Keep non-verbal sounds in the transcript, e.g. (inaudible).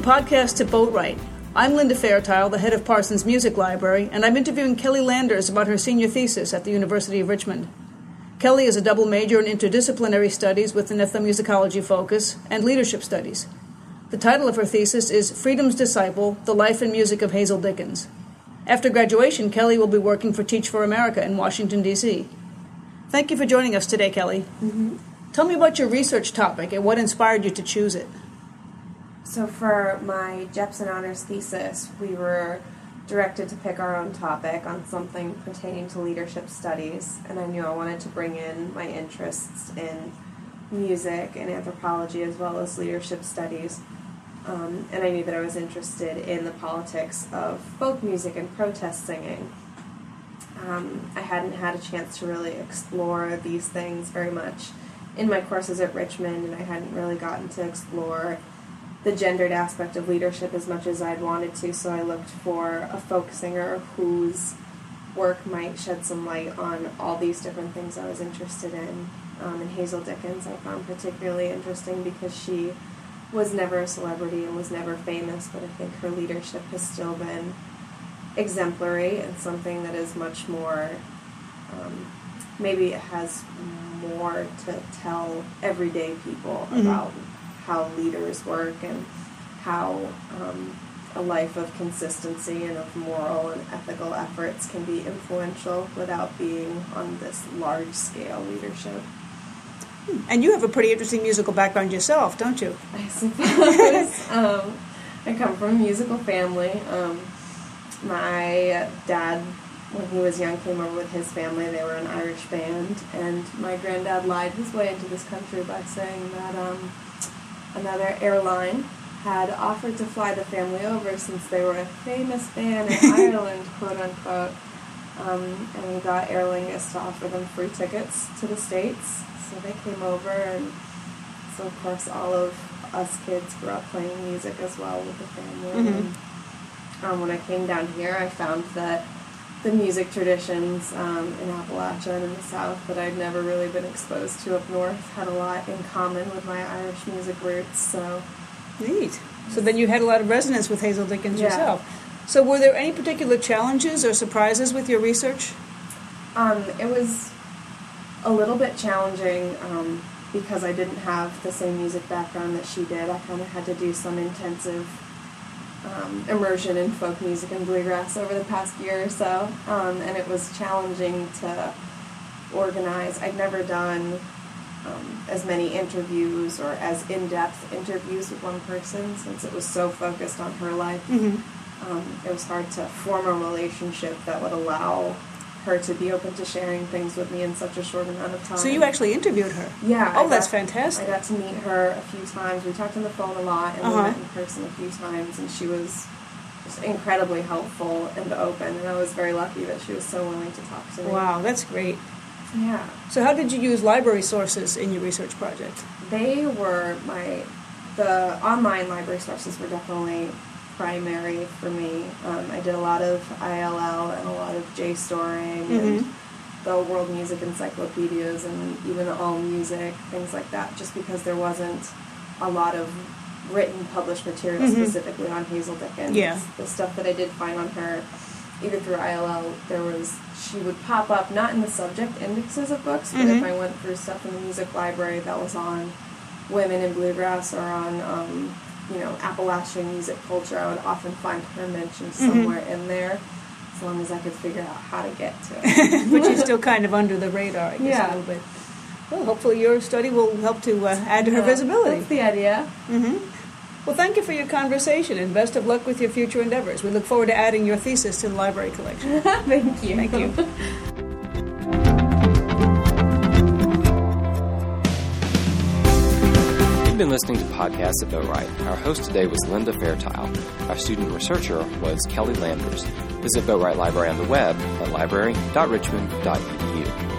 podcast to Boatwright. I'm Linda Fairtile, the head of Parsons Music Library, and I'm interviewing Kelly Landers about her senior thesis at the University of Richmond. Kelly is a double major in interdisciplinary studies with an ethnomusicology focus and leadership studies. The title of her thesis is Freedom's Disciple The Life and Music of Hazel Dickens. After graduation, Kelly will be working for Teach for America in Washington, D.C. Thank you for joining us today, Kelly. Mm-hmm. Tell me about your research topic and what inspired you to choose it. So, for my Jepson Honors thesis, we were directed to pick our own topic on something pertaining to leadership studies, and I knew I wanted to bring in my interests in music and anthropology as well as leadership studies. Um, and I knew that I was interested in the politics of folk music and protest singing. Um, I hadn't had a chance to really explore these things very much in my courses at Richmond, and I hadn't really gotten to explore the gendered aspect of leadership as much as I'd wanted to, so I looked for a folk singer whose work might shed some light on all these different things I was interested in. Um, and Hazel Dickens I found particularly interesting because she was never a celebrity and was never famous, but I think her leadership has still been exemplary and something that is much more, um, maybe it has more to tell everyday people Mhm. about how leaders work and how um, a life of consistency and of moral and ethical efforts can be influential without being on this large scale leadership. And you have a pretty interesting musical background yourself, don't you? (laughs) I suppose. um, I come from a musical family. Um, my dad, when he was young, came over with his family. They were an Irish band, and my granddad lied his way into this country by saying that um, another airline had offered to fly the family over since they were a famous band in (laughs) Ireland, quote unquote. Um, and we got Aer Lingus to offer them free tickets to the States. So they came over, and so of course all of us kids grew up playing music as well with the family. Mhm. And, um, when I came down here, I found that the music traditions um, in Appalachia and in the South that I'd never really been exposed to up north had a lot in common with my Irish music roots. So Neat. So then you had a lot of resonance with Hazel Dickens Yeah. yourself. So were there any particular challenges or surprises with your research? Um, it was a little bit challenging um, because I didn't have the same music background that she did. I kind of had to do some intensive um, immersion in folk music and bluegrass over the past year or so, um, and it was challenging to organize. I'd never done um, as many interviews or as in-depth interviews with one person since it was so focused on her life Mm-hmm. um, it was hard to form a relationship that would allow her to be open to sharing things with me in such a short amount of time. So you actually interviewed her. yeah. Oh, I that's fantastic. I got to meet her a few times. We talked on the phone a lot, and Uh-huh. we met in person a few times, and she was just incredibly helpful and open, and I was very lucky that she was so willing to talk to me. Wow, that's great. Yeah. So how did you use library sources in your research project? They were my the online library sources were definitely primary for me. Um, I did a lot of ILL and a lot of JSTORing and Mhm. the world music encyclopedias and even all music things like that. Just because there wasn't a lot of written published material Mhm. specifically on Hazel Dickens. Yeah. The stuff that I did find on her, either through ILL, there was she would pop up not in the subject indexes of books, but if Mhm. I went through stuff in the music library that was on women in bluegrass or on um, you know Appalachian music culture, I would often find her mentioned Mhm. somewhere in there, as long as I could figure out how to get to it. (laughs) but she's still kind of under the radar, I guess, Yeah. a little bit. Well, hopefully your study will help to uh, add to her visibility. That's the idea. hmm Well, thank you for your conversation and best of luck with your future endeavors. We look forward to adding your thesis to the library collection. (laughs) Thank you. Thank you. (laughs) been listening to podcasts at Boatwright. Our host today was Linda Fairtile. Our student researcher was Kelly Landers. Visit Boatwright Library on the web at library.richmond.edu.